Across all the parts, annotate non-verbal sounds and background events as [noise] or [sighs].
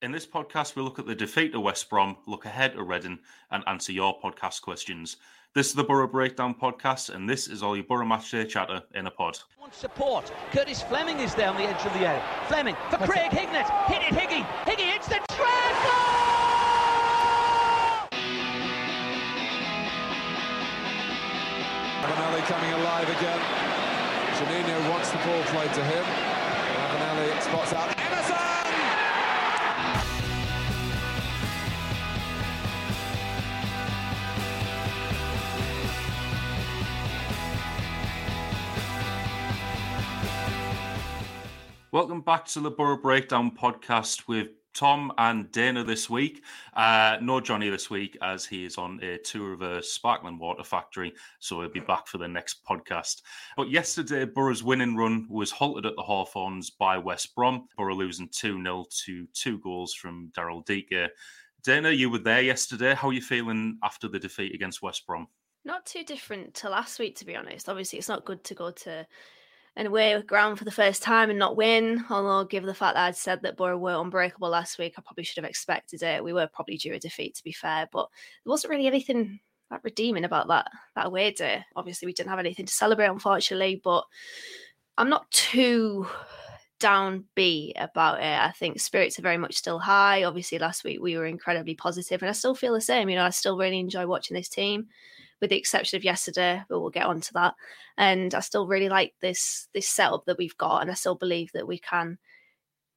In this podcast, we look at the defeat of West Brom, look ahead at Reading, and answer your podcast questions. This is the Boro Breakdown podcast, and this is all your Boro Matchday chatter in a pod. Support. Curtis Fleming is there on the edge of the area. Fleming for Craig Hignett. Hit it, Higgy. Higgy hits the treble! Ravanelli coming alive again. Juninho wants the ball played to him. Ravanelli spots out Emerson! Welcome back to the Boro Breakdown podcast with Tom and Dana this week. Uh, no Johnny this week as he is on a tour of a sparkling water factory, so he'll be back for the next podcast. But yesterday, Boro's winning run was halted at the Hawthorns by West Brom. Boro losing 2 0 to two goals from Daryl Dike. Dana, you were there yesterday. How are you feeling after the defeat against West Brom? Not too different to last week, to be honest. Obviously, it's not good to go to an away ground for the first time and not win. Although, given the fact that I'd said that Boro were unbreakable last week, I probably should have expected it. We were probably due a defeat, to be fair, but there wasn't really anything that redeeming about that that away day. Obviously, we didn't have anything to celebrate, unfortunately, but I'm not too down B about it. I think spirits are very much still high. Obviously, last week we were incredibly positive, and I still feel the same. You know, I still really enjoy watching this team with the exception of yesterday, but we'll get on to that. And I still really like this this setup that we've got, and I still believe that we can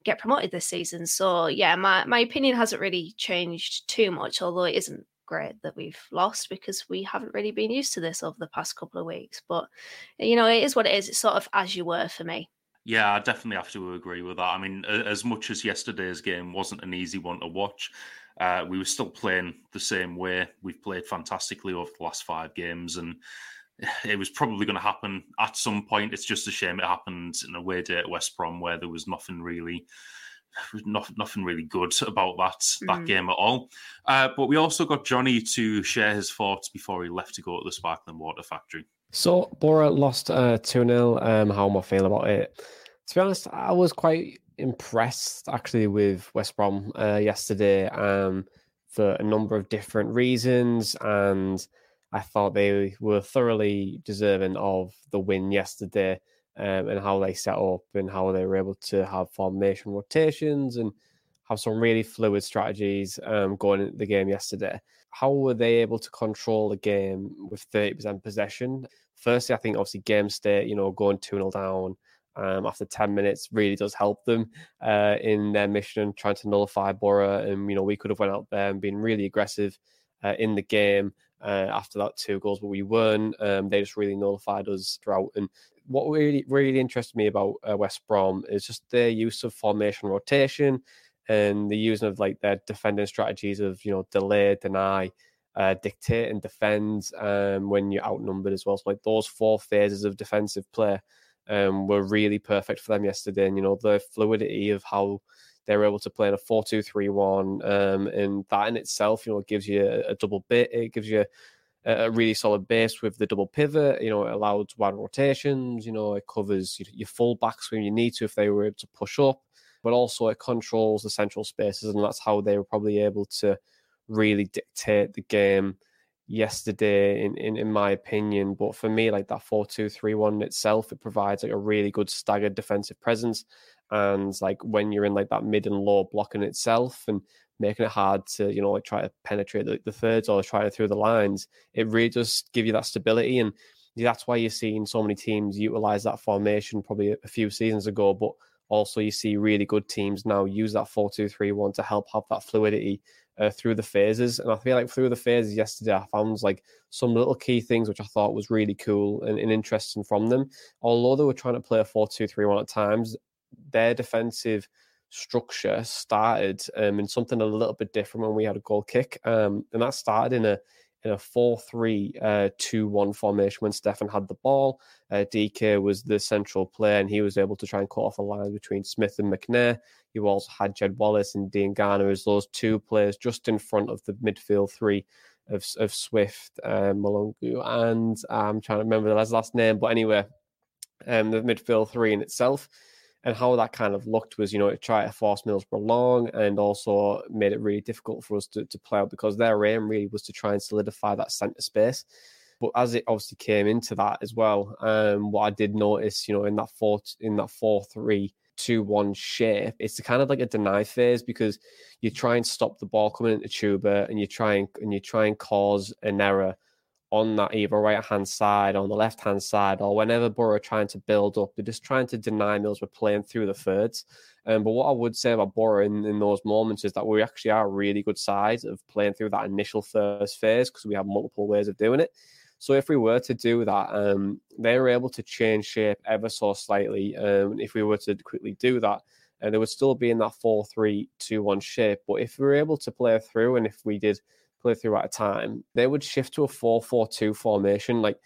get promoted this season. So yeah, my my opinion hasn't really changed too much, although it isn't great that we've lost because we haven't really been used to this over the past couple of weeks. But you know, it is what it is. It's sort of as you were for me. Yeah, I definitely have to agree with that. I mean, as much as yesterday's game wasn't an easy one to watch, uh, we were still playing the same way. We've played fantastically over the last five games, and it was probably going to happen at some point. It's just a shame it happened in a way day at West Brom where there was nothing really. Not, nothing really good about that mm. that game at all. Uh, but we also got Johnny to share his thoughts before he left to go to the Sparkling Water Factory. So Boro lost uh, 2 0. Um, how am I feeling about it? To be honest, I was quite impressed actually with West Brom uh, yesterday um, for a number of different reasons. And I thought they were thoroughly deserving of the win yesterday um, and how they set up and how they were able to have formation rotations and have some really fluid strategies um, going into the game yesterday. How were they able to control the game with 30% possession? Firstly, I think obviously game state, you know, going 2 0 down um, after 10 minutes really does help them uh, in their mission trying to nullify Boro. And, you know, we could have went out there and been really aggressive uh, in the game uh, after that two goals, but we weren't. Um, they just really nullified us throughout. And what really, really interested me about uh, West Brom is just their use of formation rotation and the using of like their defending strategies of, you know, delay, deny, uh, dictate and defend um, when you're outnumbered as well. So like those four phases of defensive play um, were really perfect for them yesterday. And, you know, the fluidity of how they were able to play in a 4 2 3 1. Um, and that in itself, you know, gives you a, a double bit. It gives you a, a, really solid base with the double pivot. You know, it allows wide rotations. You know, it covers your, your full backs when you need to if they were able to push up. But also, it controls the central spaces. And that's how they were probably able to really dictate the game yesterday in, in, in my opinion. But for me, like that 4 2 3 1 itself, it provides like a really good staggered defensive presence. and like when you're in like that mid and low blocking itself and making it hard to you know like try to penetrate the, the thirds or try to through the lines, it really does give you that stability and that's why you're seeing so many teams utilize that formation probably a few seasons ago, but also you see really good teams now use that 4-2-3-1 to help have that fluidity uh, through the phases. And I feel like through the phases yesterday, I found like some little key things which I thought was really cool and, and interesting from them. Although they were trying to play a 4-2-3-1 at times, their defensive structure started um, in something a little bit different when we had a goal kick. Um, and that started in a in a 4 3 uh, 2 1 formation when Steffen had the ball. Uh, Dike was the central player and he was able to try and cut off a line between Smith and McNair. You also had Jed Wallace and Diangana as those two players just in front of the midfield three of, of Swift, um, Malongu, and I'm trying to remember the last name, but anyway, um, the midfield three in itself and how that kind of looked was, you know, it tried to force Middlesbrough long and also made it really difficult for us to, to play out because their aim really was to try and solidify that centre space. But as it obviously came into that as well, um, what I did notice, you know, in that four in that four three two one shape, it's kind of like a deny phase because you try and stop the ball coming into Chuba and you try and and you try and cause an error on that either right hand side on the left hand side, or whenever Boro are trying to build up, they're just trying to deny Mills we're playing through the thirds. Um, but what I would say about Boro in, in, those moments is that we actually are a really good side of playing through that initial first phase because we have multiple ways of doing it. So if we were to do that, um, they were able to change shape ever so slightly. Um, if we were to quickly do that, and uh, they would still be in that 4 3 2 1 shape. But if we were able to play through and if we did play through at a time, they would shift to a 4 4 2 formation, like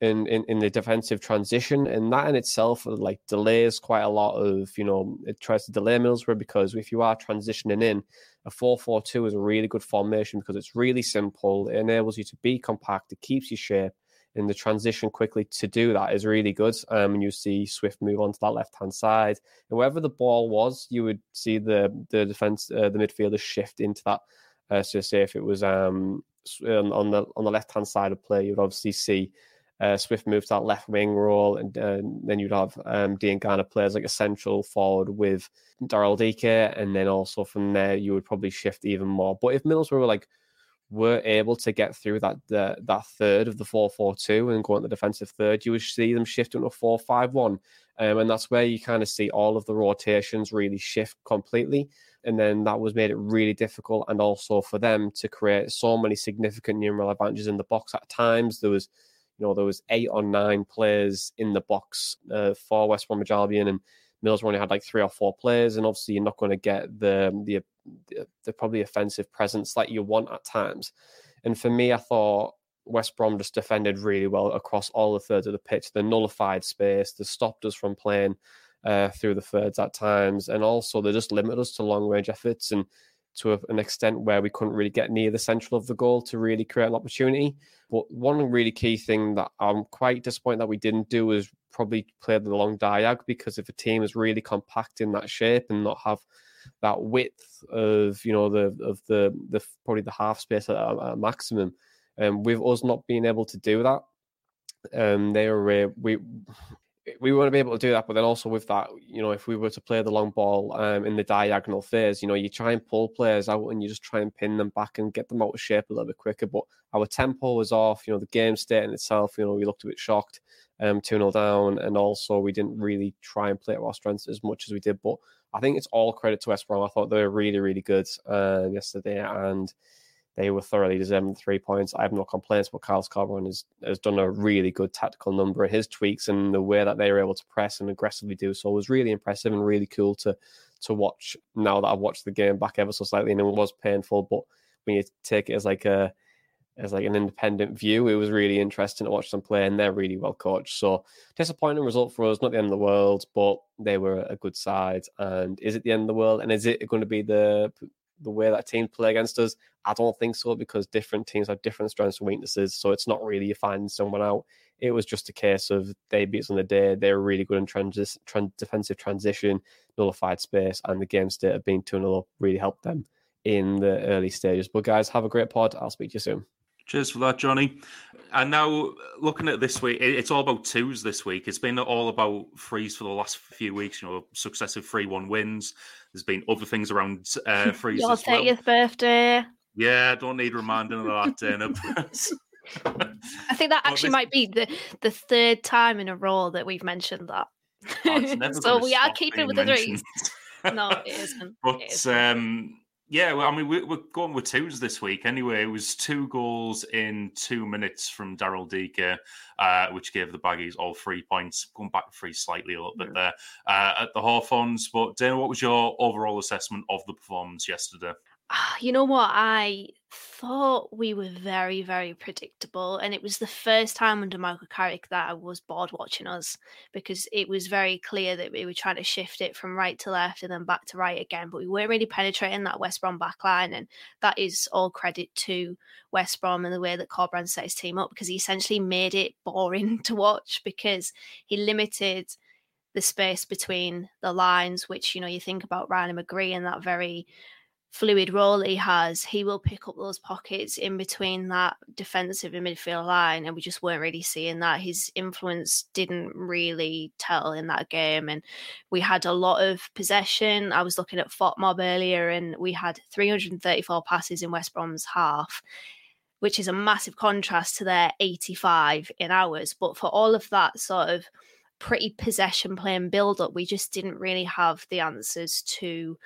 in, in, in the defensive transition. And that in itself, like, delays quite a lot of, you know, it tries to delay Middlesbrough because if you are transitioning in, a 4 4 2 is a really good formation because it's really simple. It enables you to be compact, it keeps you shape. And the transition quickly to do that is really good. Um, and you see Swift move onto that left hand side. And wherever the ball was, you would see the the defense, uh, the midfielders shift into that uh, so say if it was um, on the on the left hand side of play, you'd obviously see uh, Swift move to that left wing role, and, uh, then you'd have um, Diangana plays like a central forward with Daryl Dike, and then also from there you would probably shift even more. But if Mills were like were able to get through that that third of the 4-4-2 and go on the defensive third, you would see them shift into a 4-5-1. Um, and that's where you kind of see all of the rotations really shift completely and then that was made it really difficult and also for them to create so many significant numeral advantages in the box at times there was you know there was eight or nine players in the box uh, for West Bromwich Albion and Mills only had like three or four players and obviously you're not going to get the, the the the probably offensive presence like you want at times and for me I thought West Brom just defended really well across all the thirds of the pitch. They nullified space. They stopped us from playing uh, through the thirds at times, and also they just limited us to long range efforts and to an extent where we couldn't really get near the central of the goal to really create an opportunity. But one really key thing that I'm quite disappointed that we didn't do is probably play the long diag because if a team is really compact in that shape and not have that width of you know the of the the probably the half space at a, maximum, and um, with us not being able to do that, um, they were uh, we we want to be able to do that, but then also with that, you know, if we were to play the long ball um, in the diagonal phase, you know, you try and pull players out and you just try and pin them back and get them out of shape a little bit quicker. But our tempo was off. You know, the game state in itself, you know, we looked a bit shocked, um, 2 0 down, and also we didn't really try and play to our strengths as much as we did. But I think it's all credit to West Brom. I thought they were really, really good uh, yesterday, and they were thoroughly deserving three points. I have no complaints, but Carlos Corberan has, has done a really good tactical number. His tweaks and the way that they were able to press and aggressively do so was really impressive and really cool to to watch. Now that I've watched the game back ever so slightly, and it was painful, but when you take it as like a as like an independent view, it was really interesting to watch them play, and they're really well coached. So disappointing result for us, not the end of the world, but they were a good side. And is it the end of the world? And is it going to be the the way that teams play against us? I don't think so because different teams have different strengths and weaknesses. So it's not really you finding someone out. It was just a case of they beat us on the day. They were really good in transi- trans- defensive transition, nullified space, and the game state of being 2 0 really helped them in the early stages. But guys, have a great pod. I'll speak to you soon Cheers for that, Johnny. And now looking at this week, it's all about twos this week. It's been all about threes for the last few weeks. You know, successive three-one wins. There's been other things around uh, [laughs] threes. Your thirtieth well. birthday. Yeah, don't need reminding of that, Dana. I think that actually this... might be the the third time in a row that we've mentioned that. Oh, [laughs] so we are keeping with mentioned. the threes. no, it isn't. [laughs] But it isn't. um yeah, well, I mean, we're, going with twos this week anyway. It was two goals in two minutes from Daryl Dike, uh, which gave the Baggies all three points. Going back three slightly a little bit there uh, at the Hawthorns. But, Dana, what was your overall assessment of the performance yesterday? Ah, you know what? I thought we were very, very predictable. And it was the first time under Michael Carrick that I was bored watching us because it was very clear that we were trying to shift it from right to left and then back to right again. But we weren't really penetrating that West Brom back line. And that is all credit to West Brom and the way that Corberán set his team up because he essentially made it boring [laughs] to watch because he limited the space between the lines, which, you know, you think about Riley McGree and that very fluid role he has, he will pick up those pockets in between that defensive and midfield line. And we just weren't really seeing that. His influence didn't really tell in that game. And we had a lot of possession. I was looking at FotMob earlier, and we had 334 passes in West Brom's half. Which is a massive contrast to their 85 in ours. But for all of that sort of pretty possession playing build up, we just didn't really have the answers to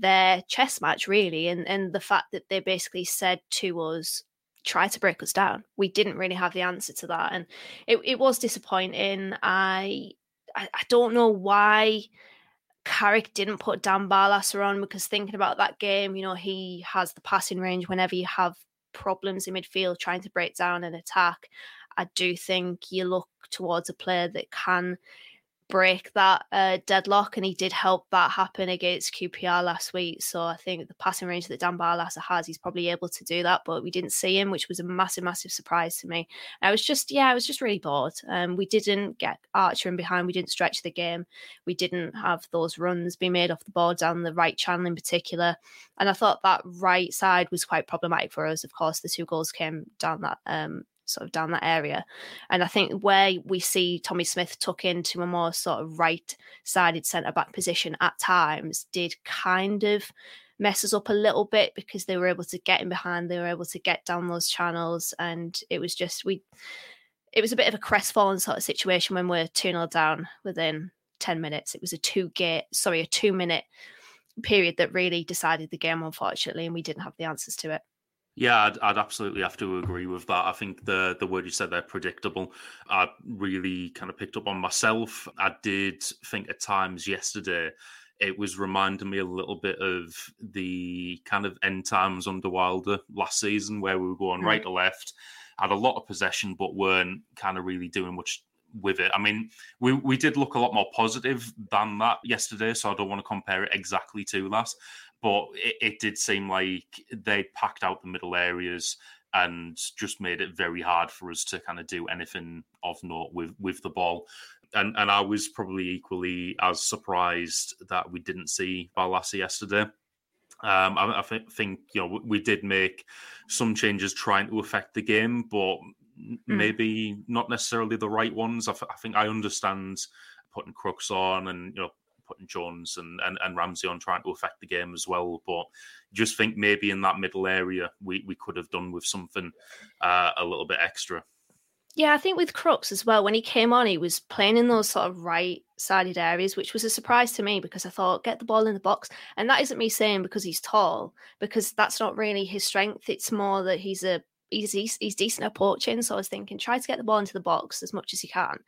their chess match really and and the fact that they basically said to us try to break us down we didn't really have the answer to that and it, it was disappointing I, I i don't know why Carrick didn't put Dan Barlaser on because thinking about that game, you know, he has the passing range whenever you have problems in midfield trying to break down an attack. I do think you look towards a player that can break that uh, deadlock, and he did help that happen against QPR last week. So I think the passing range that Dan Barlaser has, he's probably able to do that, but we didn't see him, which was a massive, massive surprise to me. I was just, yeah, I was just really bored. Um, we didn't get Archer in behind, we didn't stretch the game, we didn't have those runs be made off the ball down the right channel in particular. And I thought that right side was quite problematic for us. Of course, the two goals came down that um, sort of down that area. And I think where we see Tommy Smith tuck into a more sort of right sided centre back position at times did kind of mess us up a little bit because they were able to get in behind, they were able to get down those channels. And it was just, we, it was a bit of a crestfallen sort of situation when we're 2 0 down within 10 minutes. It was a two gate, sorry, a two minute period that really decided the game, unfortunately, and we didn't have the answers to it. Yeah, I'd, I'd, absolutely have to agree with that. I think the the word you said there, predictable, I really kind of picked up on myself. I did think at times yesterday it was reminding me a little bit of the kind of end times under Wilder last season, where we were going mm-hmm. right to left, had a lot of possession, but weren't kind of really doing much with it. I mean, we, we did look a lot more positive than that yesterday, so I don't want to compare it exactly to that but it, it did seem like they packed out the middle areas and just made it very hard for us to kind of do anything of note with with the ball. And and I was probably equally as surprised that we didn't see Barlaser yesterday. Um, I, I th- think you know we did make some changes trying to affect the game, but mm. maybe not necessarily the right ones. I think I understand putting Crooks on and you know putting Jones and, and, and Ramsey on trying to affect the game as well. But just think maybe in that middle area we, we could have done with something uh, a little bit extra. Yeah, I think with Crooks as well, when he came on, he was playing in those sort of right sided areas, which was a surprise to me because I thought, get the ball in the box. And that isn't me saying because he's tall, because that's not really his strength. It's more that he's a he's he's, decent at poaching. So I was thinking, try to get the ball into the box as much as you can.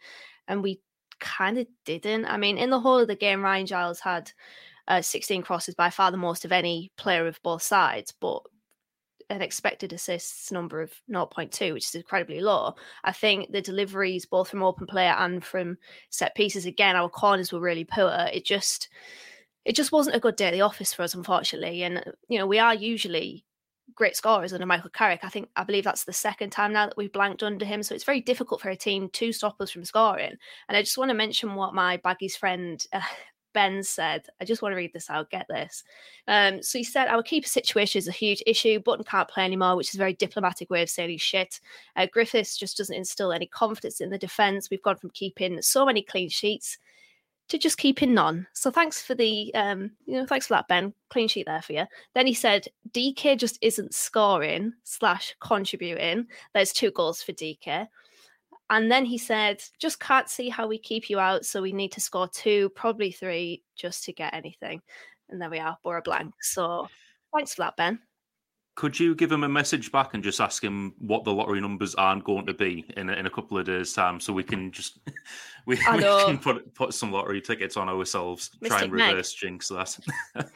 And we kind of didn't. I mean, in the whole of the game, Ryan Giles had uh, 16 crosses, by far the most of any player of both sides, but an expected assists number of 0.2, which is incredibly low. I think the deliveries, both from open player and from set pieces, again, our corners were really poor. It just, it just wasn't a good day at the office for us, unfortunately. And you know, we are usually great scorers under Michael Carrick. I think I believe that's the second time now that we've blanked under him. So it's very difficult for a team to stop us from scoring. And I just want to mention what my Baggies friend uh, [laughs] Ben said, I just want to read this out, get this. Um, so he said, Our keeper situation is a huge issue. Button can't play anymore, which is a very diplomatic way of saying shit. Uh, Griffiths just doesn't instill any confidence in the defence. We've gone from keeping so many clean sheets to just keeping none. So thanks for the, um, you know, thanks for that, Ben. Clean sheet there for you. Then he said, DK just isn't scoring slash contributing. There's two goals for DK. And then he said, just can't see how we keep you out. So we need to score two, probably three, just to get anything. And there we are, Boro blank. So thanks for that, Ben. Could you give him a message back and just ask him what the lottery numbers aren't going to be in a, in a couple of days' time, so we can just [laughs] we, we can put put some lottery tickets on ourselves, Mystic try and reverse Meg. jinx that. [laughs]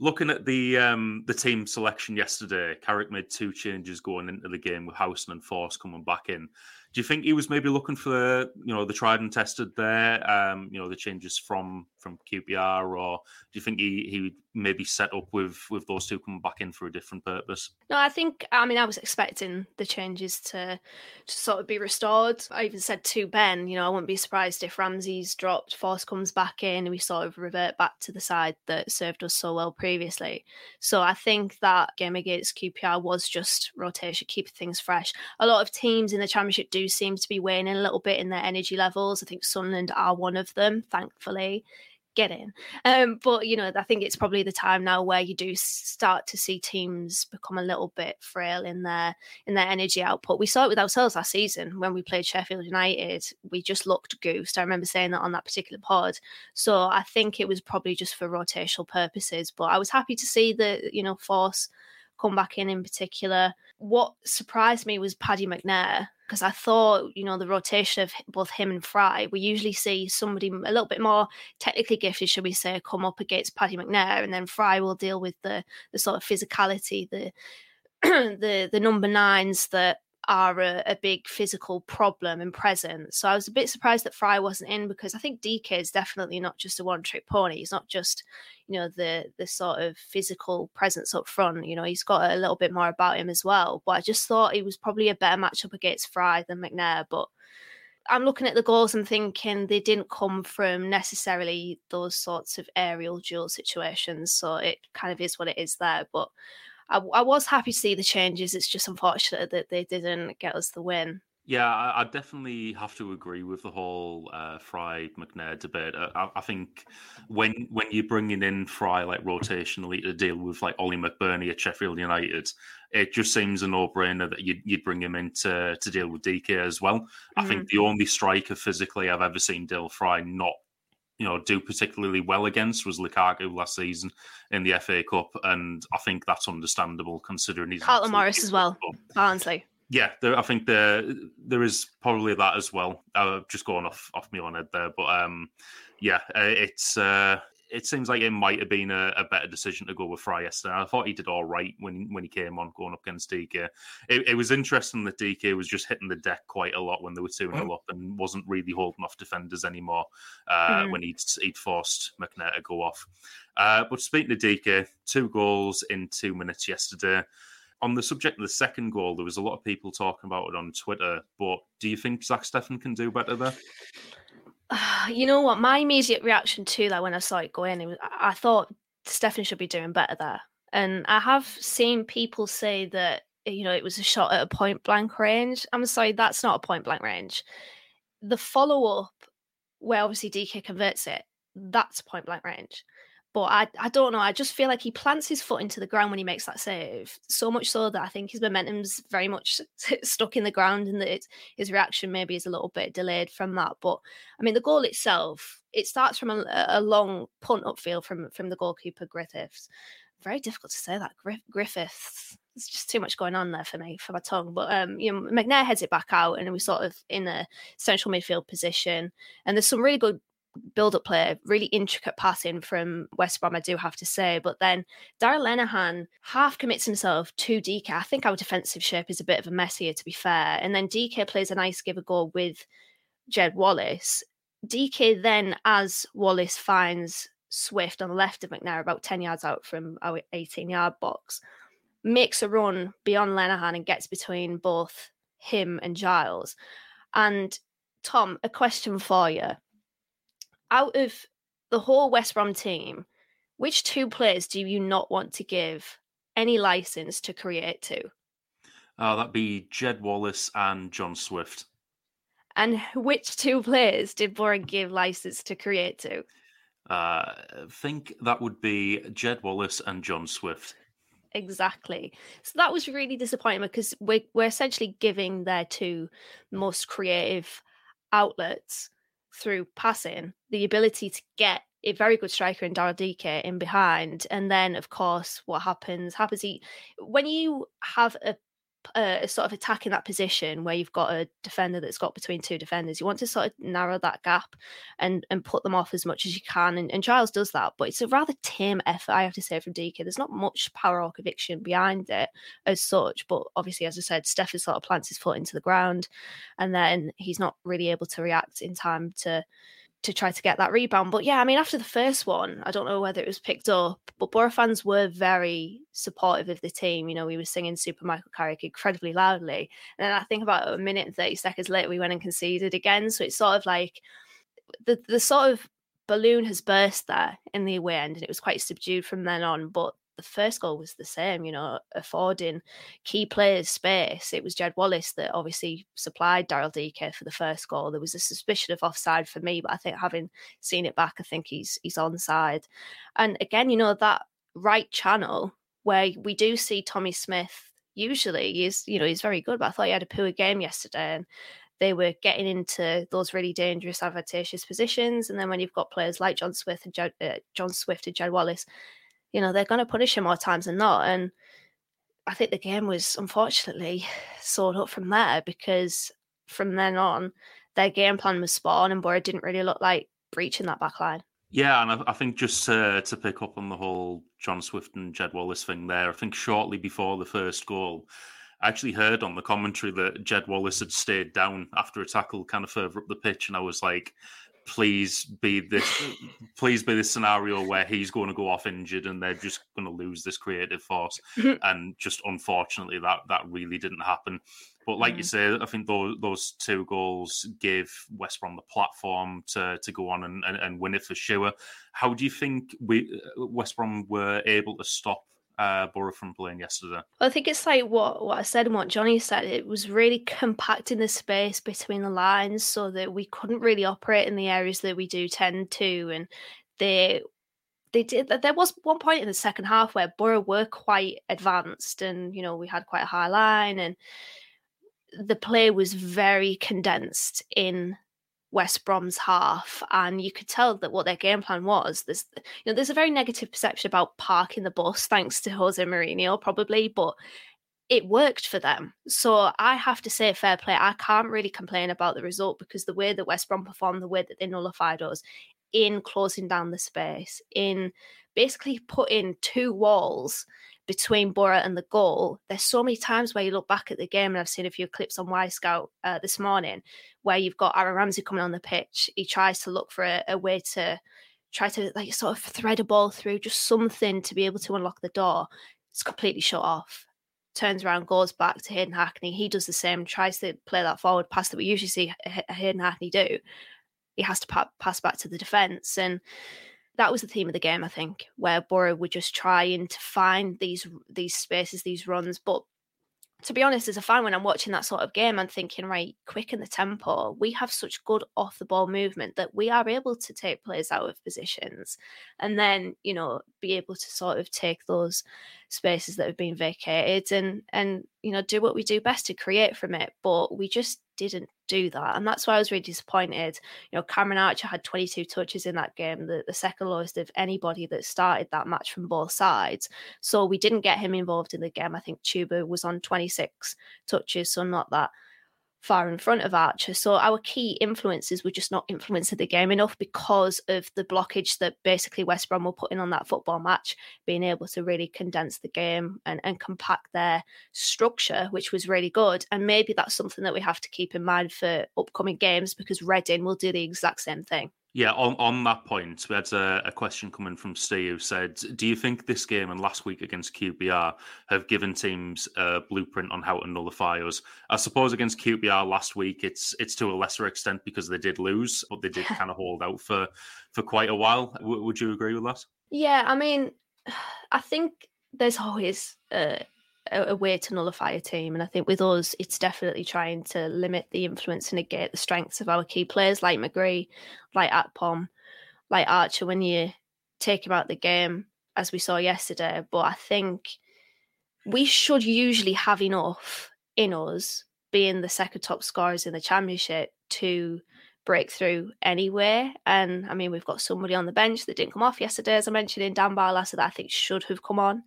Looking at the um, the team selection yesterday, Carrick made two changes going into the game with Howson and Forss coming back in. Do you think he was maybe looking for you know the tried and tested there, um, you know the changes from from QPR, or do you think he he maybe set up with with those two coming back in for a different purpose? No, I think I mean I was expecting the changes to to sort of be restored. I even said to Ben, you know, I wouldn't be surprised if Ramsey's dropped, Forss comes back in, and we sort of revert back to the side that served us so well previously. So I think that game against QPR was just rotation, keep things fresh. A lot of teams in the championship do seem to be waning a little bit in their energy levels. I think Sunderland are one of them, thankfully. Get in. Um, but, you know, I think it's probably the time now where you do start to see teams become a little bit frail in their in their energy output. We saw it with ourselves last season when we played Sheffield United. We just looked goosed. I remember saying that on that particular pod. So I think it was probably just for rotational purposes. But I was happy to see the, you know, Forss come back in in particular. What surprised me was Paddy McNair because I thought, you know, the rotation of both him and Fry, we usually see somebody a little bit more technically gifted, should we say, come up against Paddy McNair, and then Fry will deal with the the sort of physicality, the [clears throat] the the number nines that are a, a, big physical problem and presence. So I was a bit surprised that Fry wasn't in because I think DK is definitely not just a one trick pony. He's not just, you know, the the sort of physical presence up front. You know, he's got a little bit more about him as well. But I just thought he was probably a better matchup against Fry than McNair. But I'm looking at the goals and thinking they didn't come from necessarily those sorts of aerial duel situations. So it kind of is what it is there. But I, I was happy to see the changes. It's just unfortunate that they didn't get us the win. Yeah, I, I, definitely have to agree with the whole uh, Fry McNair debate. Uh, I, I, think when when you're bringing in Fry like rotationally to deal with like Ollie McBurnie at Sheffield United, it just seems a no brainer that you'd, you'd bring him in to, to deal with DK as well. Mm-hmm. I think mm-hmm. the only striker physically I've ever seen Dael Fry not you know do particularly well against was Lukaku last season in the FA Cup, and I think that's understandable considering he's Carlton Morris as well, Barnsley. Yeah, there, I think there there is probably that as well. Uh, just going off off my own head there, but um, yeah, uh, it's uh, it seems like it might have been a, a, better decision to go with Fry yesterday. I thought he did all right when when he came on going up against DK. It, it was interesting that DK was just hitting the deck quite a lot when they were 2 0 mm. up and wasn't really holding off defenders anymore uh, mm. when he'd, he'd forced McNair to go off. Uh, but speaking of DK, two goals in two minutes yesterday. On the subject of the second goal, there was a lot of people talking about it on Twitter. But do you think Zach Steffen can do better there? [sighs] you know what? My immediate reaction to that when I saw it go in, it was, I thought Stephanie should be doing better there. And I have seen people say that eh, you know it was a shot at a point blank range. I'm sorry, that's not a point blank range. The follow up, where obviously DK converts it, that's point blank range. But I, I don't know. I just feel like he plants his foot into the ground when he makes that save. So much so that I think his momentum's very much [laughs] stuck in the ground and that his reaction maybe is a little bit delayed from that. But I mean, the goal itself, it starts from a, a long punt upfield from, from the goalkeeper, Griffiths. Very difficult to say that. Griff, Griffiths. It's just too much going on there for me, for my tongue. But um, you know, McNair heads it back out, and we're sort of in a central midfield position. And there's some really good build up play, really intricate passing from West Brom, I do have to say. But then Darragh Lenihan half commits himself to DK. I think our defensive shape is a bit of a mess here, to be fair. And then DK plays a nice give a goal with Jed Wallace. DK then, as Wallace finds Swift on the left of McNair, about 10 yards out from our 18 yard box, makes a run beyond Lenihan and gets between both him and Giles. And Tom, a question for you out of the whole West Brom team, which two players do you not want to give any license to create to? Oh, that'd be Jed Wallace and John Swift. And [laughs] which two players did Boro give license to create to? Uh, I think that would be Jed Wallace and John Swift. Exactly. So that was really disappointing because we're, we're essentially giving their two most creative outlets through passing the ability to get a very good striker in Daryl Dike in behind. And then, of course, what happens happens. He, when you have a uh, sort of attacking that position where you've got a defender that's got between two defenders. You want to sort of narrow that gap and and put them off as much as you can. And, and Giles does that, but it's a rather tame effort, I have to say, from Dike. There's not much power or conviction behind it as such. But obviously, as I said, Steffen sort of plants his foot into the ground, and then he's not really able to react in time to to try to get that rebound. But yeah, I mean, after the first one, I don't know whether it was picked up, but Boro fans were very supportive of the team. You know, we were singing Super Michael Carrick incredibly loudly. And then I think about a minute and 30 seconds later, we went and conceded again. So it's sort of like the, the sort of balloon has burst there in the away end and it was quite subdued from then on. But the first goal was the same, you know, affording key players space. It was Jed Wallace that obviously supplied Daryl Dike for the first goal. There was a suspicion of offside for me, but I think having seen it back, I think he's he's onside. And again, you know, that right channel where we do see Tommy Smith usually he's you know he's very good, but I thought he had a poor game yesterday and they were getting into those really dangerous, advantageous positions. And then when you've got players like John Swift and uh, John Swift and Jed Wallace you know, they're going to punish him more times than not. And I think the game was unfortunately sold up from there because from then on, their game plan was spot on and Boro didn't really look like breaching that back line. Yeah, and I, I think just to, to pick up on the whole John Swift and Jed Wallace thing there, I think shortly before the first goal, I actually heard on the commentary that Jed Wallace had stayed down after a tackle kind of further up the pitch, and I was like, please be this please be this scenario where he's going to go off injured and they're just going to lose this creative force mm-hmm. [laughs] and just unfortunately that that really didn't happen but like mm. you say i think those those two goals gave west brom the platform to to go on and, and, and win it for sure how do you think we west brom were able to stop uh, Boro from playing yesterday? I think it's like what what I said and what Johnny said. It was really compacting the space between the lines so that we couldn't really operate in the areas that we do tend to, and they they did. There was one point in the second half where Boro were quite advanced, and you know we had quite a high line, and the play was very condensed in West Brom's half, and you could tell that what their game plan was. There's, you know, there's a very negative perception about parking the bus, thanks to Jose Mourinho, probably, but it worked for them. So I have to say, fair play. I can't really complain about the result because the way that West Brom performed, the way that they nullified us in closing down the space, in basically putting two walls between Boro and the goal. There's so many times where you look back at the game, and I've seen a few clips on Wyscout uh, this morning, where you've got Aaron Ramsey coming on the pitch. He tries to look for a, a way to try to like sort of thread a ball through, just something to be able to unlock the door. It's completely shut off. Turns around, goes back to Hayden Hackney. He does the same, tries to play that forward pass that we usually see Hayden Hackney do. He has to pass back to the defence. And that was the theme of the game, I think, where Boro were just trying to find these these spaces, these runs. But to be honest, as a fan, when I'm watching that sort of game, I'm thinking, right, quicken the tempo. We have such good off the ball movement that we are able to take players out of positions and then, you know, be able to sort of take those spaces that have been vacated and and you know do what we do best to create from it. But we just didn't do that. And that's why I was really disappointed. You know, Cameron Archer had 22 touches in that game, the, the second lowest of anybody that started that match from both sides. So we didn't get him involved in the game. I think Chuba was on 26 touches, so not that far in front of Archer. So our key influences were just not influencing the game enough because of the blockage that basically West Brom were putting on that football match, being able to really condense the game and, and compact their structure, which was really good. And maybe that's something that we have to keep in mind for upcoming games because Reading will do the exact same thing. Yeah, on, on that point, we had a, a, question coming from Steve who said, Do you think this game and last week against QPR have given teams a blueprint on how to nullify us? I suppose against QPR last week, it's it's to a lesser extent because they did lose, but they did [laughs] kind of hold out for, for quite a while. W- would you agree with that? Yeah, I mean, [sighs] I think there's always uh, a, a, way to nullify a team. And I think with us, it's definitely trying to limit the influence and negate the strengths of our key players like McGree, like Akpom, like Archer when you take him out the game, as we saw yesterday. But I think we should usually have enough in us, being the second top scorers in the championship, to break through anyway. And I mean, we've got somebody on the bench that didn't come off yesterday, as I mentioned in Dan Barlaser, that I think should have come on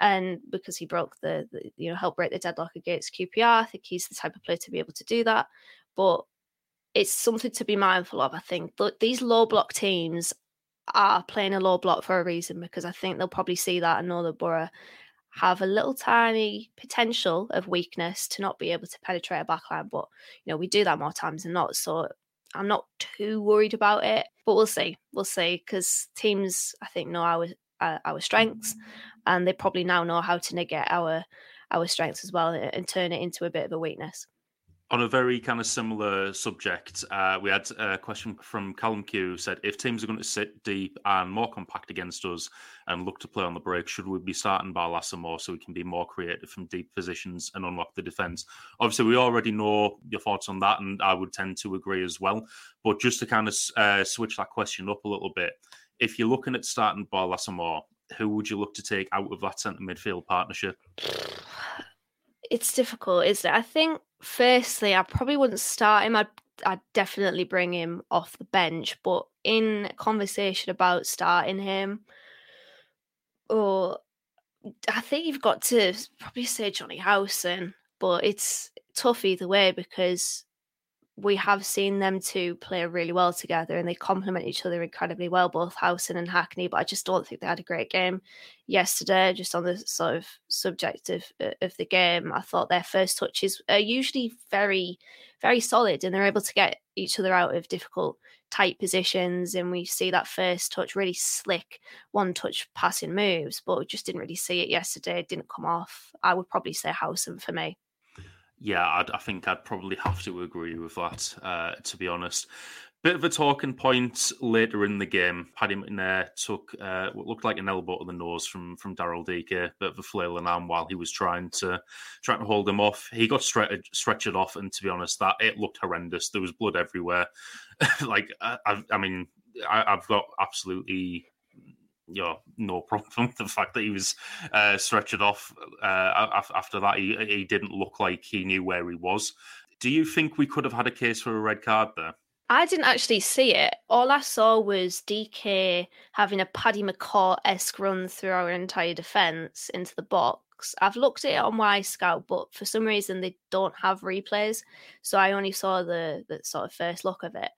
and because he broke the, the you know helped break the deadlock against QPR, I think he's the type of player to be able to do that. But it's something to be mindful of. I think but these low block teams are playing a low block for a reason because I think they'll probably see that and know that Boro have a little tiny potential of weakness to not be able to penetrate a backline. But you know, we do that more times than not. So I'm not too worried about it. But we'll see. We'll see because teams I think know our uh, our strengths and they probably now know how to negate our our strengths as well and turn it into a bit of a weakness. On a very kind of similar subject, uh, we had a question from Callum Q who said, if teams are going to sit deep and more compact against us and look to play on the break, should we be starting Barlaser more so we can be more creative from deep positions and unlock the defence? Obviously, we already know your thoughts on that, and I would tend to agree as well. But just to kind of uh, switch that question up a little bit, if you're looking at starting Barlaser more, who would you look to take out of that centre midfield partnership? It's difficult, isn't it? I think firstly, I probably wouldn't start him. I'd I'd definitely bring him off the bench, but in conversation about starting him, or I think you've got to probably say Jonny Howson, but it's tough either way because we have seen them two play really well together and they complement each other incredibly well, both Howson and Hackney. But I just don't think they had a great game yesterday. Just on the sort of subject of, uh, of the game, I thought their first touches are usually very, very solid and they're able to get each other out of difficult, tight positions. And we see that first touch really slick, one touch passing moves, but just didn't really see it yesterday. It didn't come off. I would probably say Howson for me. Yeah, I'd, i think I'd probably have to agree with that, uh, to be honest. Bit of a talking point later in the game. Paddy McNair took uh, what looked like an elbow to the nose from from Daryl Dike, bit of a flailing arm while he was trying to trying to hold him off. He got stretched stretched off, and to be honest, that it looked horrendous. There was blood everywhere. [laughs] like I, I, mean, I, I've got absolutely you know, no [laughs] problem the fact that he was uh, stretched off uh, after that. He, he didn't look like he knew where he was. Do you think we could have had a case for a red card there? I didn't actually see it. All I saw was DK having a Paddy McCaw esque run through our entire defence into the box. I've looked at it on Wyscout, but for some reason they don't have replays, so I only saw the the sort of first look of it.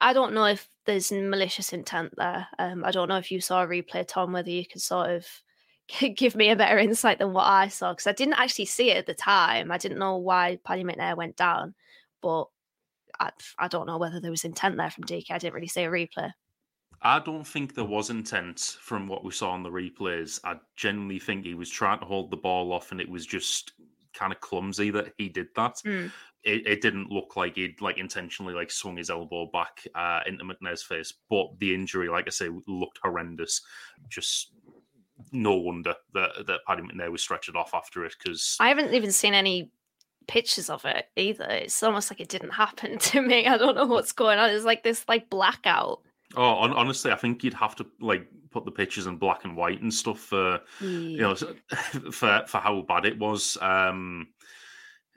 I don't know if there's malicious intent there. Um, I don't know if you saw a replay, Tom, whether you could sort of [laughs] give me a better insight than what I saw because I didn't actually see it at the time. I didn't know why Paddy McNair went down, but I, I don't know whether there was intent there from Dike. I didn't really see a replay. I don't think there was intent from what we saw on the replays. I genuinely think he was trying to hold the ball off, and it was just kind of clumsy that he did that. Mm it, it, didn't look like he'd like intentionally like swung his elbow back uh, into McNair's face, but the injury, like I say, looked horrendous. Just no wonder that that Paddy McNair was stretched off after it because I haven't even seen any pictures of it either. It's almost like it didn't [laughs] happen to me. I don't know what's going on. It's like this like blackout. Oh, on, honestly, I think you'd have to like put the pictures in black and white and stuff for you know [laughs] for for how bad it was. Um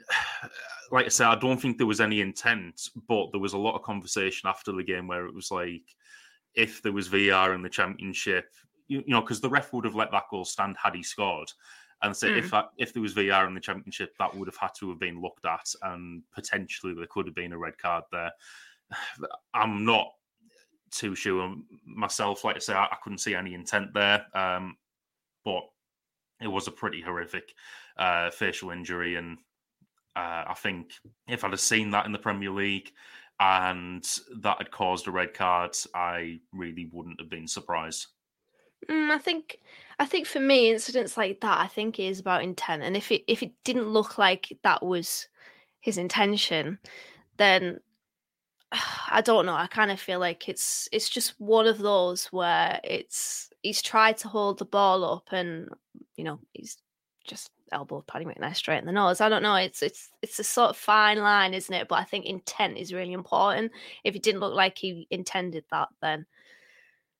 [sighs] like I said, I don't think there was any intent, but there was a lot of conversation after the game where it was like, if there was VAR in the championship, you, you know, because the ref would have let that goal stand had he scored, and say mm. if that, if there was VAR in the championship, that would have had to have been looked at, and potentially there could have been a red card there. [sighs] I'm not too sure myself. Like I say, I, I couldn't see any intent there, um, but it was a pretty horrific uh, facial injury, and uh, I think if I'd have seen that in the Premier League, and that had caused a red card, I really wouldn't have been surprised. Mm, I think, I think for me, incidents like that, I think is about intent. And if it if it didn't look like that was his intention, then [sighs] I don't know. I kind of feel like it's it's just one of those where it's he's tried to hold the ball up and you know he's just elbowed Paddy McNair straight in the nose. I don't know. It's it's it's a sort of fine line, isn't it? But I think intent is really important. If it didn't look like he intended that, then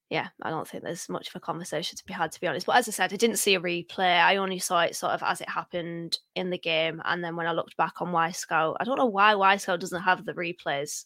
yeah, I don't think there's much of a conversation to be had, to be honest. But as I said, I didn't see a replay. I only saw it sort of as it happened in the game. And then when I looked back on Wyscout, I don't know why Wyscout doesn't have the replays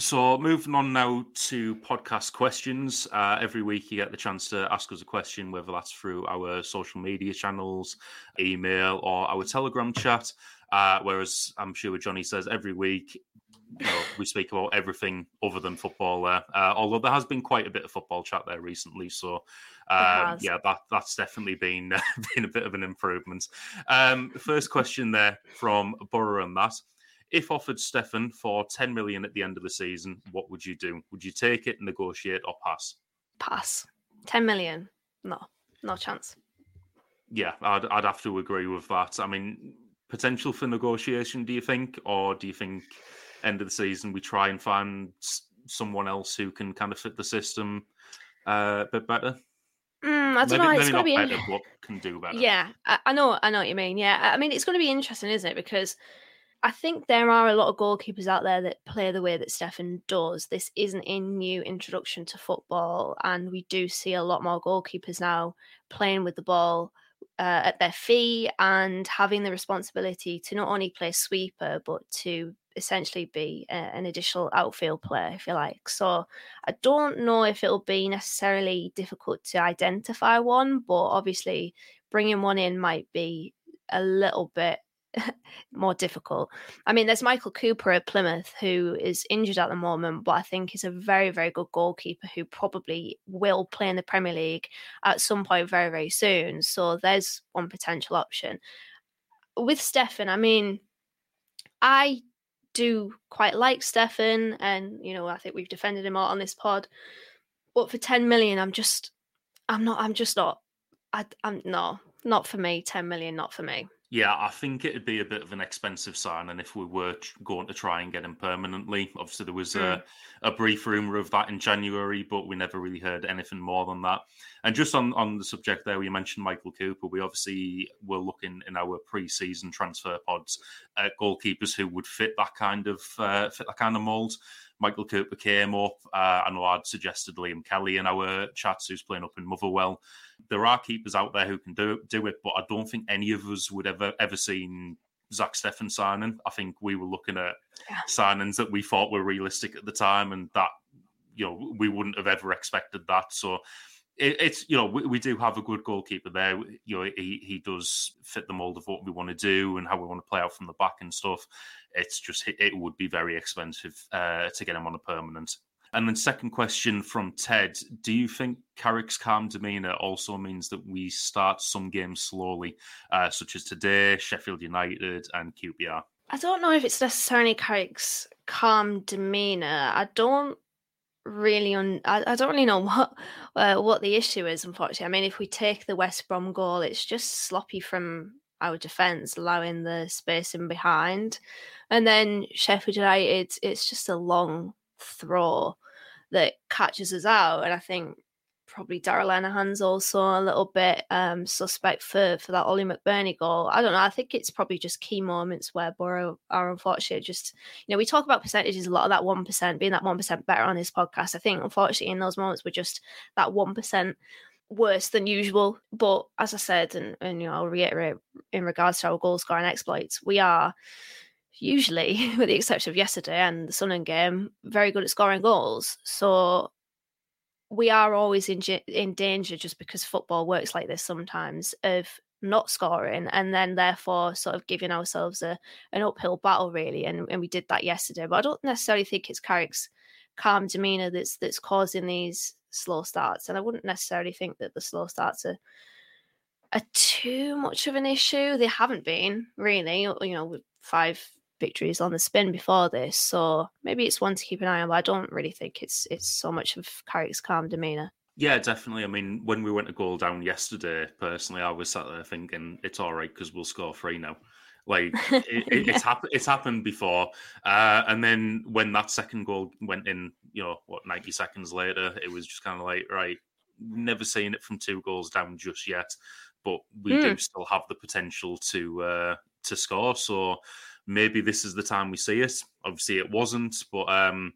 So moving on now to podcast questions. Uh, every week you get the chance to ask us a question, whether that's through our social media channels, email, or our Telegram chat. Uh, whereas I'm sure Johnny says every week you know, we speak about everything other than football there. Uh, although there has been quite a bit of football chat there recently, so um, yeah, that that's definitely been [laughs] been a bit of an improvement. Um, first question there from Borough and that. If offered Steffen for 10 million at the end of the season, what would you do? Would you take it, negotiate, or pass? Pass. 10 million. No, no chance. Yeah, I'd, I'd have to agree with that. I mean, potential for negotiation, do you think? Or do you think end of the season we try and find someone else who can kind of fit the system uh, a bit better? Mm, I don't maybe, know. It's going to be. better, but can do better. Yeah, I, I know. I know what you mean. Yeah, I mean, it's going to be interesting, isn't it? Because I think there are a lot of goalkeepers out there that play the way that Steffen does. This isn't a new introduction to football, and we do see a lot more goalkeepers now playing with the ball uh, at their feet and having the responsibility to not only play sweeper but to essentially be a, an additional outfield player, if you like. So I don't know if it'll be necessarily difficult to identify one, but obviously bringing one in might be a little bit [laughs] more difficult. I mean, there's Michael Cooper at Plymouth who is injured at the moment, but I think he's a very, very good goalkeeper who probably will play in the Premier League at some point very, very soon. So there's one potential option. With Steffen, I mean, I do quite like Steffen, and you know, I think we've defended him on this pod. But for 10 million, I'm just, I'm not, I'm just not, I, I'm no, not for me. 10 million, not for me. Yeah, I think it'd be a bit of an expensive sign, and if we were going to try and get him permanently, obviously there was mm. a, a brief rumor of that in January, but we never really heard anything more than that. And just on on the subject there, we mentioned Michael Cooper. We obviously were looking in our pre-season transfer pods at goalkeepers who would fit that kind of uh, fit that kind of mold. Michael Cooper came up. Uh, I know I'd suggested Liam Kelly in our chats, who's playing up in Motherwell. There are keepers out there who can do do it, but I don't think any of us would ever ever seen Zach Steffen signing. I think we were looking at yeah. signings that we thought were realistic at the time, and that you know we wouldn't have ever expected that. So it, it's you know we, we, do have a good goalkeeper there. You know he he does fit the mold of what we want to do and how we want to play out from the back and stuff. It's just it would be very expensive uh, to get him on a permanent. And then second question from Ted: Do you think Carrick's calm demeanour also means that we start some games slowly, uh, such as today, Sheffield United and QPR? I don't know if it's necessarily Carrick's calm demeanour. I don't really un- I, I don't really know [laughs] what uh, what the issue is unfortunately i mean if we take the west brom goal it's just sloppy from our defense allowing the space in behind and then sheffield united it's just a long throw that catches us out and i think probably Darragh Lenihan's also a little bit um, suspect for for that Oli McBurnie goal. I don't know. I think it's probably just key moments where Boro are unfortunate. Just you know, we talk about percentages a lot of that one percent being that one percent better on this podcast. I think unfortunately in those moments we're just that one percent worse than usual. But as I said, and, and you know, I'll reiterate in regards to our goal scoring exploits, we are usually, [laughs] with the exception of yesterday and the Sunderland game, very good at scoring goals. So we are always in in danger just because football works like this sometimes of not scoring and then therefore sort of giving ourselves a an uphill battle really and, and we did that yesterday but I don't necessarily think it's Carrick's calm demeanor that's that's causing these slow starts and I wouldn't necessarily think that the slow starts are are too much of an issue they haven't been really you know five victories on the spin before this, so maybe it's one to keep an eye on. But I don't really think it's it's so much of Carrick's calm demeanour. Yeah, definitely. I mean, when we went to goal down yesterday, personally, I was sat there thinking it's all right because we'll score three now. Like [laughs] it, it, yeah. it's happened. It's happened before, uh, and then when that second goal went in, you know, what ninety seconds later, it was just kind of like, right, never seen it from two goals down just yet, but we mm. do still have the potential to uh, to score. So maybe this is the time we see it. Obviously, it wasn't, but um,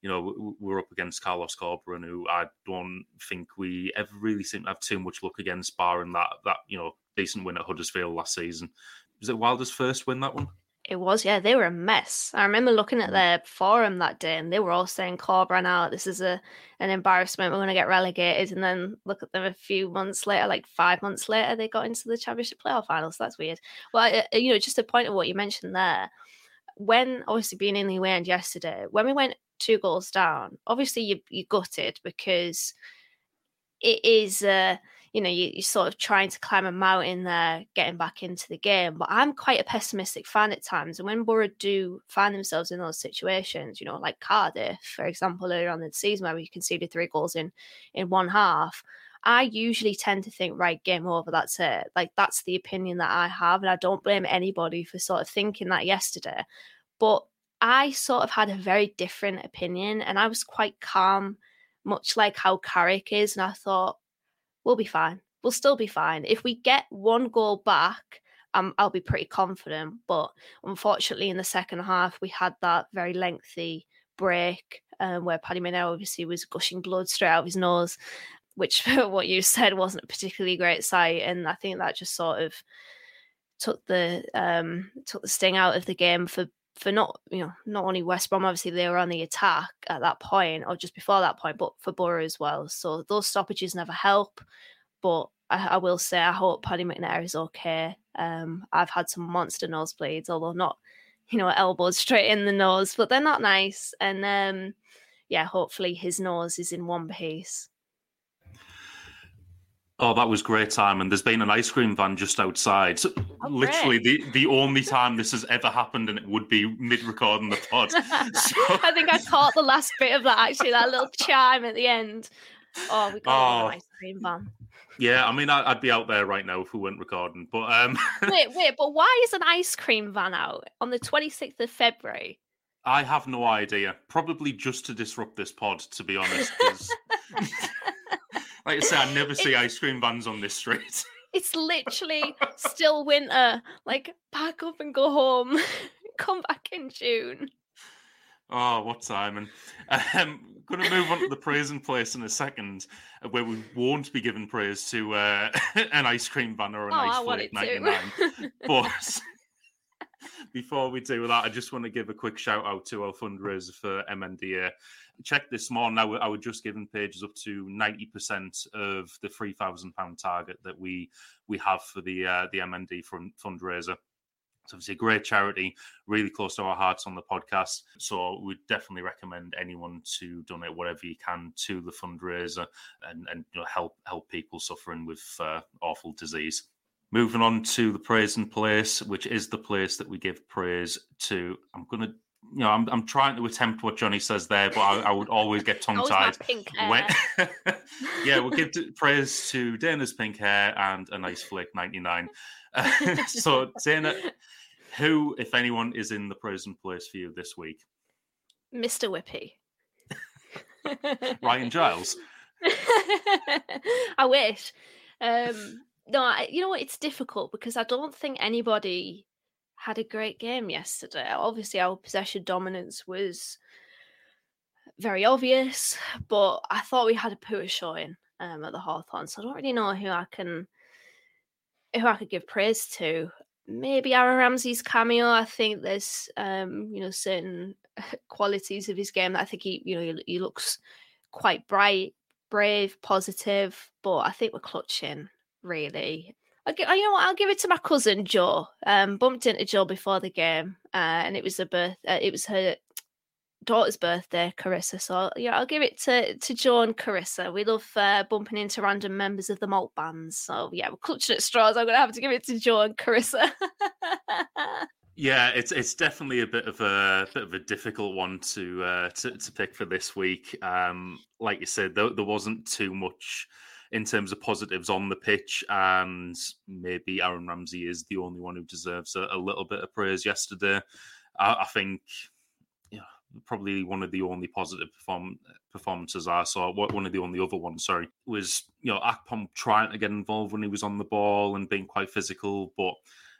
you know, we're up against Carlos Corberán, who I don't think we ever really seem to have too much luck against, barring that that you know decent win at Huddersfield last season. Was it Wilder's first win that one? It was, yeah. They were a mess. I remember looking at mm. their forum that day, and they were all saying Corberán out. This is a an embarrassment. We're going to get relegated. And then look at them a few months later, like five months later, they got into the championship playoff finals. That's weird. Well, you know, just a point of what you mentioned there. When obviously being in the away end yesterday, when we went two goals down, obviously you you gutted because it is. Uh, you know, you, are sort of trying to climb a mountain there, getting back into the game. But I'm quite a pessimistic fan at times. And when Boro do find themselves in those situations, you know, like Cardiff, for example, earlier on in the season where we conceded three goals in in one half, I usually tend to think, right, game over, that's it. Like that's the opinion that I have. And I don't blame anybody for sort of thinking that yesterday. But I sort of had a very different opinion and I was quite calm, much like how Carrick is. And I thought, we'll be fine. We'll still be fine. If we get one goal back, um, I'll be pretty confident. But unfortunately, in the second half, we had that very lengthy break um, where Paddy McNair obviously was gushing blood straight out of his nose, which, [laughs] for what you said, wasn't a particularly great sight. And I think that just sort of took the um, took the sting out of the game for for not you know not only West Brom obviously they were on the attack at that point or just before that point, but for Boro as well. So those stoppages never help. But I, I will say I hope Paddy McNair is okay. Um, I've had some monster nosebleeds, although not [laughs] you know elbows straight in the nose, but they're not nice. And um, yeah, hopefully his nose is in one piece. Oh, that was great time. And there's been an ice cream van just outside. So oh, literally the, the only time this has ever happened, and it would be mid recording the pod. So... [laughs] I think I caught the last bit of that actually, that little [laughs] chime at the end. Oh, we got oh. an ice cream van. Yeah, I mean, I'd be out there right now if we weren't recording. But um... [laughs] wait, wait, but why is an ice cream van out on the 26th of February? I have no idea. Probably just to disrupt this pod, to be honest. like I say, I never see ice cream vans on this street. It's literally still winter. Like, pack up and go home. [laughs] Come back in June. Oh, what Simon? Um, going to move on to the praise and place in a second, uh, where we won't be giving praise to uh, [laughs] an ice cream van or an oh, nice flake 99. but [laughs] before we do that, I just want to give a quick shout out to our fundraiser for MNDA. Check this morning, I was just giving pages up to 90% of the £3,000 target that we we have for the uh, the MND fund, fundraiser. It's obviously a great charity, really close to our hearts on the podcast. So we definitely recommend anyone to donate whatever you can to the fundraiser and, and you know, help help people suffering with uh, awful disease. Moving on to the praise and place, which is the place that we give praise to. I'm gonna you know, I'm, I'm trying to attempt what Johnny says there, but I, I would always get [laughs] tongue tied. [laughs] yeah, we'll give praise to Dana's pink hair and a nice flick 99. [laughs] so, Dana, who, if anyone, is in the present place for you this week? Mr. Whippy. Ryan Giles. I wish. Um, no, I, you know what? It's difficult because I don't think anybody had a great game yesterday. Obviously, our possession dominance was very obvious, but I thought we had a poor showing um, at the Hawthorn, so I don't really know who I can who I could give praise to. Maybe Aaron Ramsey's cameo. I think there's um, you know certain [laughs] qualities of his game that I think he you know he, he looks quite bright, brave, positive, but I think we're clutching really. I'll give, you know what? I'll give it to my cousin Joe. Um, bumped into Joe before the game, uh, and it was a birth. Uh, it was her daughter's birthday, Carissa. So yeah, I'll give it to to Joe and Carissa. We love uh, bumping into random members of the malt bands. So yeah, we're clutching at straws. I'm gonna have to give it to Joe and Carissa. [laughs] yeah, it's it's definitely a bit of a bit of a difficult one to uh, to, to pick for this week. Um, like you said, there, there wasn't too much in terms of positives on the pitch, and maybe Aaron Ramsey is the only one who deserves a, a little bit of praise yesterday. I, I think probably one of the only positive perform- performances I saw. One of the only other ones, sorry, was you know Akpom trying to get involved when he was on the ball and being quite physical, but.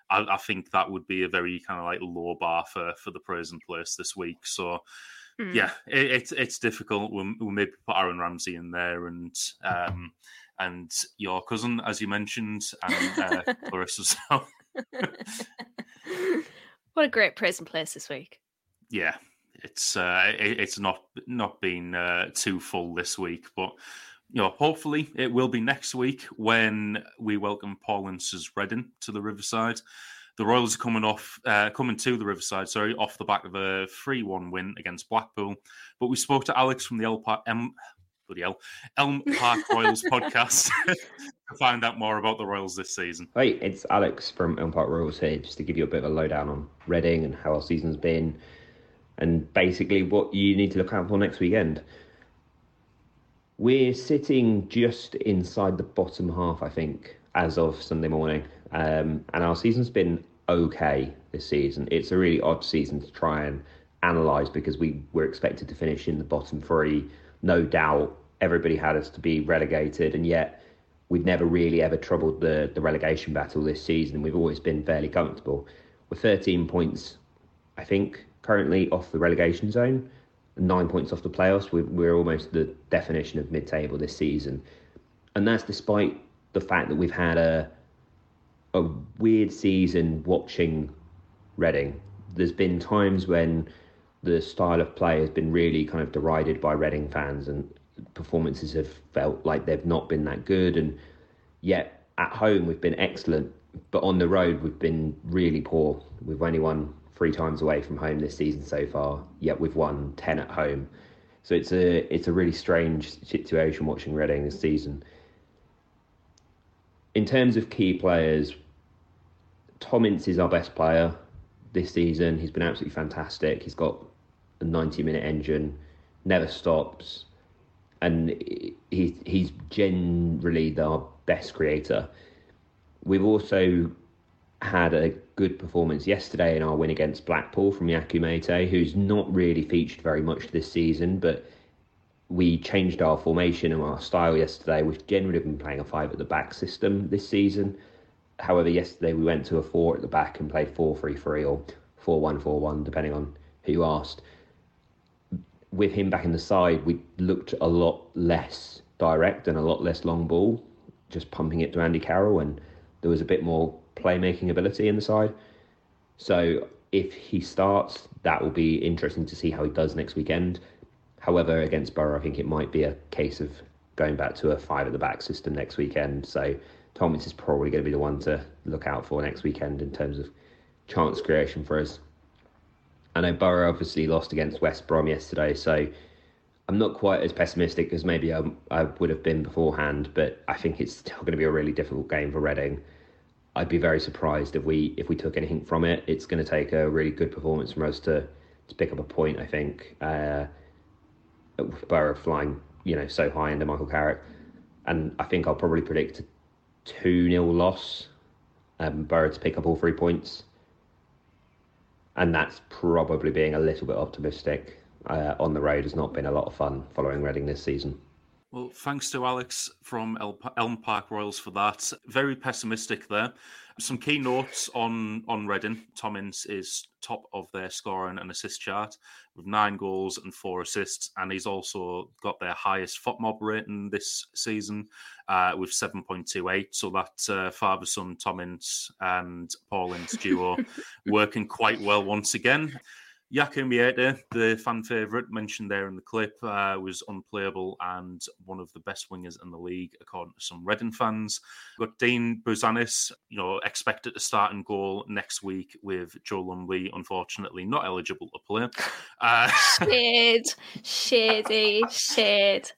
I, I think that would be a very kind of like low bar for for the praise and place this week. So, Mm. Yeah, it, it's it's difficult. We'll, we'll, maybe put Aaron Ramsey in there and um, and your cousin, as you mentioned, and uh, [laughs] Clarissa. [laughs] what a great present place this week. Yeah, it's uh, it, it's not not been uh, too full this week, but you know, hopefully it will be next week when we welcome Paul Ince's Reading to the Riverside the Royals are coming off, uh, coming to the Riverside, sorry, off the back of a 3 1 win against Blackpool. But we spoke to Alex from the El Park, M, bloody hell, Elm Park Royals [laughs] podcast to find out more about the Royals this season. Hey, it's Alex from Elm Park Royals here, just to give you a bit of a lowdown on Reading and how our season's been, and basically what you need to look out for next weekend. We're sitting just inside the bottom half, I think, as of Sunday morning. Um, and our season's been okay this season. It's a really odd season to try and analyse because we were expected to finish in the bottom three. No doubt everybody had us to be relegated, and yet we've never really ever troubled the, the relegation battle this season. We've always been fairly comfortable. We're 13 points, I think, currently off the relegation zone, nine points off the playoffs. We're, we're almost the definition of mid table this season. And that's despite the fact that we've had a a weird season watching Reading. There's been times when the style of play has been really kind of derided by Reading fans, and performances have felt like they've not been that good. And yet at home we've been excellent, but on the road we've been really poor. We've only won three times away from home this season so far, yet we've won ten at home. So it's a it's a really strange situation watching Reading this season. In terms of key players, Tom Ince is our best player this season. He's been absolutely fantastic. He's got a 90 minute engine, never stops. And he, he's generally our best creator. We've also had a good performance yesterday in our win against Blackpool from Yakou Meite, who's not really featured very much this season, but we changed our formation and our style yesterday. We've generally been playing a five at the back system this season. However, yesterday we went to a four at the back and played 4 3 3 or 4 1 4 1, depending on who you asked. With him back in the side, we looked a lot less direct and a lot less long ball, just pumping it to Andy Carroll, and there was a bit more playmaking ability in the side. So if he starts, that will be interesting to see how he does next weekend. However, against Boro, I think it might be a case of going back to a five at the back system next weekend. So Tom Ince is probably going to be the one to look out for next weekend in terms of chance creation for us. I know Boro obviously lost against West Brom yesterday, so I'm not quite as pessimistic as maybe I, I would have been beforehand, but I think it's still going to be a really difficult game for Reading. I'd be very surprised if we if we took anything from it. It's going to take a really good performance from us to to pick up a point. I think. Uh, Boro flying, you know, so high into Michael Carrick. And I think I'll probably predict a 2 0 loss. Um, Boro to pick up all three points. And that's probably being a little bit optimistic. Uh, on the road has not been a lot of fun following Reading this season. Well, thanks to Alex from Elm Park Royals for that. Very pessimistic there. Some key notes on on Reading. Tom Ince is top of their scoring and assist chart with nine goals and four assists, and he's also got their highest FOTMOB rating this season uh, with seven point two eight. So that uh, father son Tom Ince and Paul Ince's [laughs] duo working quite well once again. Yakou Meite, the fan favourite mentioned there in the clip, uh, was unplayable and one of the best wingers in the league, according to some Reading fans. We've got Dean Bouzanis, you know, expected to start in goal next week with Joe Lumley, unfortunately not eligible to play. Uh, shade, shady, shade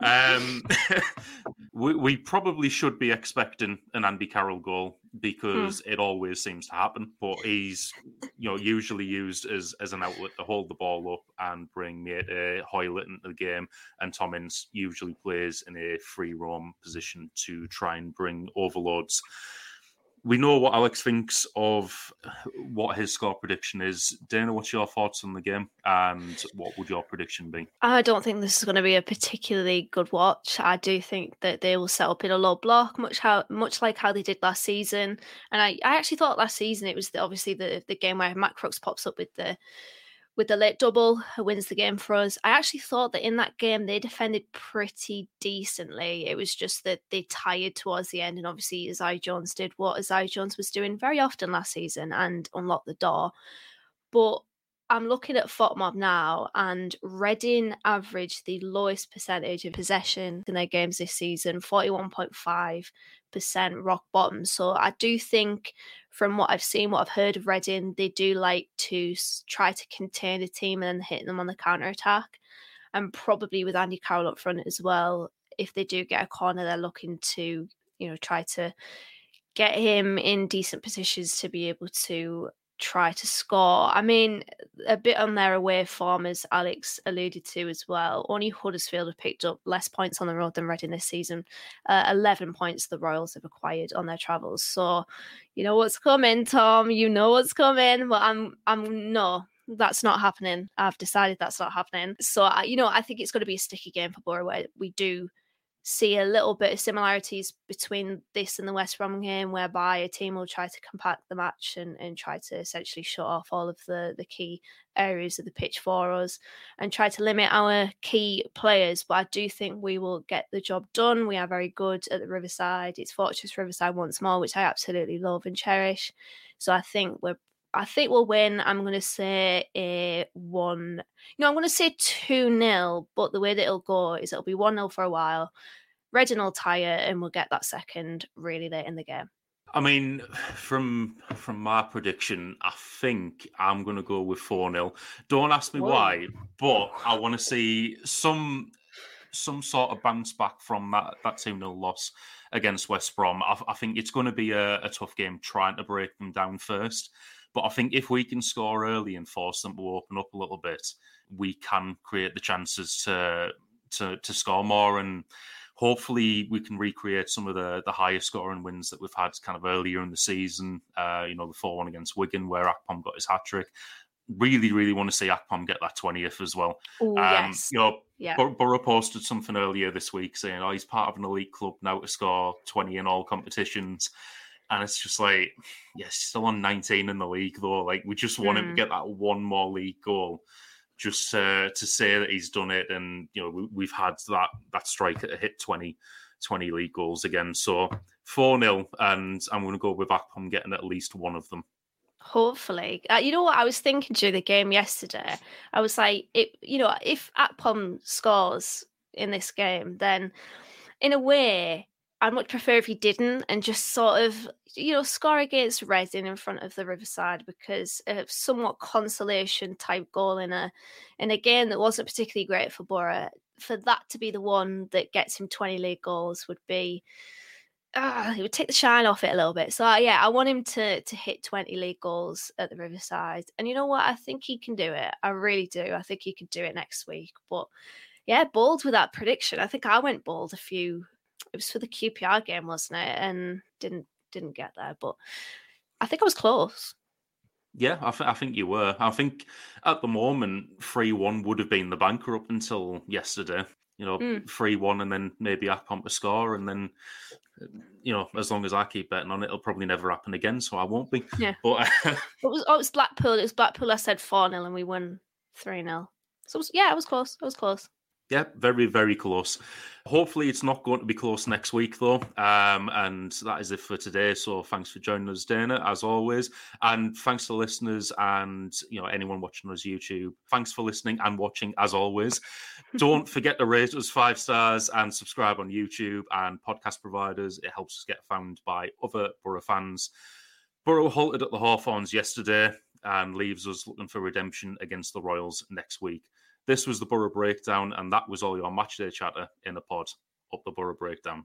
um, [laughs] we, we, probably should be expecting an Andy Carroll goal because hmm. it always seems to happen. But he's, you know, usually used as as an outlet to hold the ball up and bring uh, Hoilett into the game. And Tom Ince usually plays in a free roam position to try and bring overloads we know what Alex thinks of what his score prediction is. Dana, what's your thoughts on the game, and what would your prediction be? I don't think this is going to be a particularly good watch. I do think that they will set up in a low block, much how much like how they did last season. And I, I actually thought last season it was the, obviously the the game where Matt Crooks pops up with the with the late double, who wins the game for us. I actually thought that in that game they defended pretty decently. It was just that they tired towards the end, and obviously Isaiah Jones did what Isaiah Jones was doing very often last season and unlocked the door. But I'm looking at FOTMOB now, and Reading averaged the lowest percentage of possession in their games this season, 41.5% rock bottom. So I do think, from what I've seen, what I've heard of Reading, they do like to try to contain the team and then hit them on the counter attack. And probably with Andy Carroll up front as well, if they do get a corner, they're looking to, you know, try to get him in decent positions to be able to try to score. I mean, a bit on their away form, as Alex alluded to as well. Only Huddersfield have picked up less points on the road than Reading this season. Uh, 11 points the Royals have acquired on their travels. So, you know what's coming, Tom. You know what's coming. But I'm, I'm no, that's not happening. I've decided that's not happening. So, you know, I think it's going to be a sticky game for Boro where we do see a little bit of similarities between this and the West Brom game, whereby a team will try to compact the match and, and try to essentially shut off all of the, the key areas of the pitch for us and try to limit our key players. But I do think we will get the job done. We are very good at the Riverside. It's Fortress Riverside once more, which I absolutely love and cherish. So I think we're I think we'll win. I'm going to say a one. No, I'm going to say 2 0, but the way that it'll go is it'll be 1 0 for a while. Tie it, and we'll get that second really late in the game. I mean, from from my prediction, I think I'm going to go with 4 0. Don't ask me Whoa. why, but I want to see some some sort of bounce back from that, that 2 0 loss against West Brom. I, I think it's going to be a, a tough game trying to break them down first. But I think if we can score early and force them to open up a little bit, we can create the chances to to to score more and hopefully we can recreate some of the the higher scoring wins that we've had kind of earlier in the season. Uh, you know, the four one against Wigan where Akpom got his hat trick. Really, really want to see Akpom get that twentieth as well. Ooh, um, yes. You know, Yeah. Bor- Boro posted something earlier this week saying, "Oh, he's part of an elite club now to score twenty in all competitions." And it's just like, yes, he's still on 19 in the league though. Like we just want him to Mm. get that one more league goal, just uh, to say that he's done it. And you know, we, we've had that that striker hit 20, 20 league goals again. So four 0 and I'm going to go with Akpom getting at least one of them. Hopefully, uh, you know what I was thinking during the game yesterday. I was like, it, you know, if Akpom scores in this game, then in a way, I'd much prefer if he didn't and just sort of, you know, score against Reading in front of the Riverside because a somewhat consolation type goal in a in a game that wasn't particularly great for Boro. For that to be the one that gets him twenty league goals would be ah, it would take the shine off it a little bit. So uh, yeah, I want him to to hit 20 league goals at the Riverside. And you know what? I think he can do it. I really do. I think he could do it next week. But yeah, bold with that prediction. I think I went bold a few it was for the QPR game, wasn't it? And didn't didn't get there. But I think I was close. Yeah, I, th- I think you were. I think at the moment, 3 1 would have been the banker up until yesterday. You know, Mm. 3 1 and then maybe Akpom to score. And then, uh, you know, as long as I keep betting on it, it'll probably never happen again. So I won't be. Yeah. But [laughs] It was oh, it was Blackpool. It was Blackpool. I said 4 0 and we won 3 0. So it was, yeah, I was close. I was close. Yeah, very, very close. Hopefully, it's not going to be close next week, though. Um, and that is it for today. So, thanks for joining us, Dana, as always, and thanks to listeners and you know anyone watching us YouTube. Thanks for listening and watching, as always. [laughs] Don't forget to rate us five stars and subscribe on YouTube and podcast providers. It helps us get found by other Boro fans. Boro halted at the Hawthorns yesterday and leaves us looking for redemption against the Royals next week. This was the Boro Breakdown, and that was all your matchday chatter in a pod. Up the Boro Breakdown.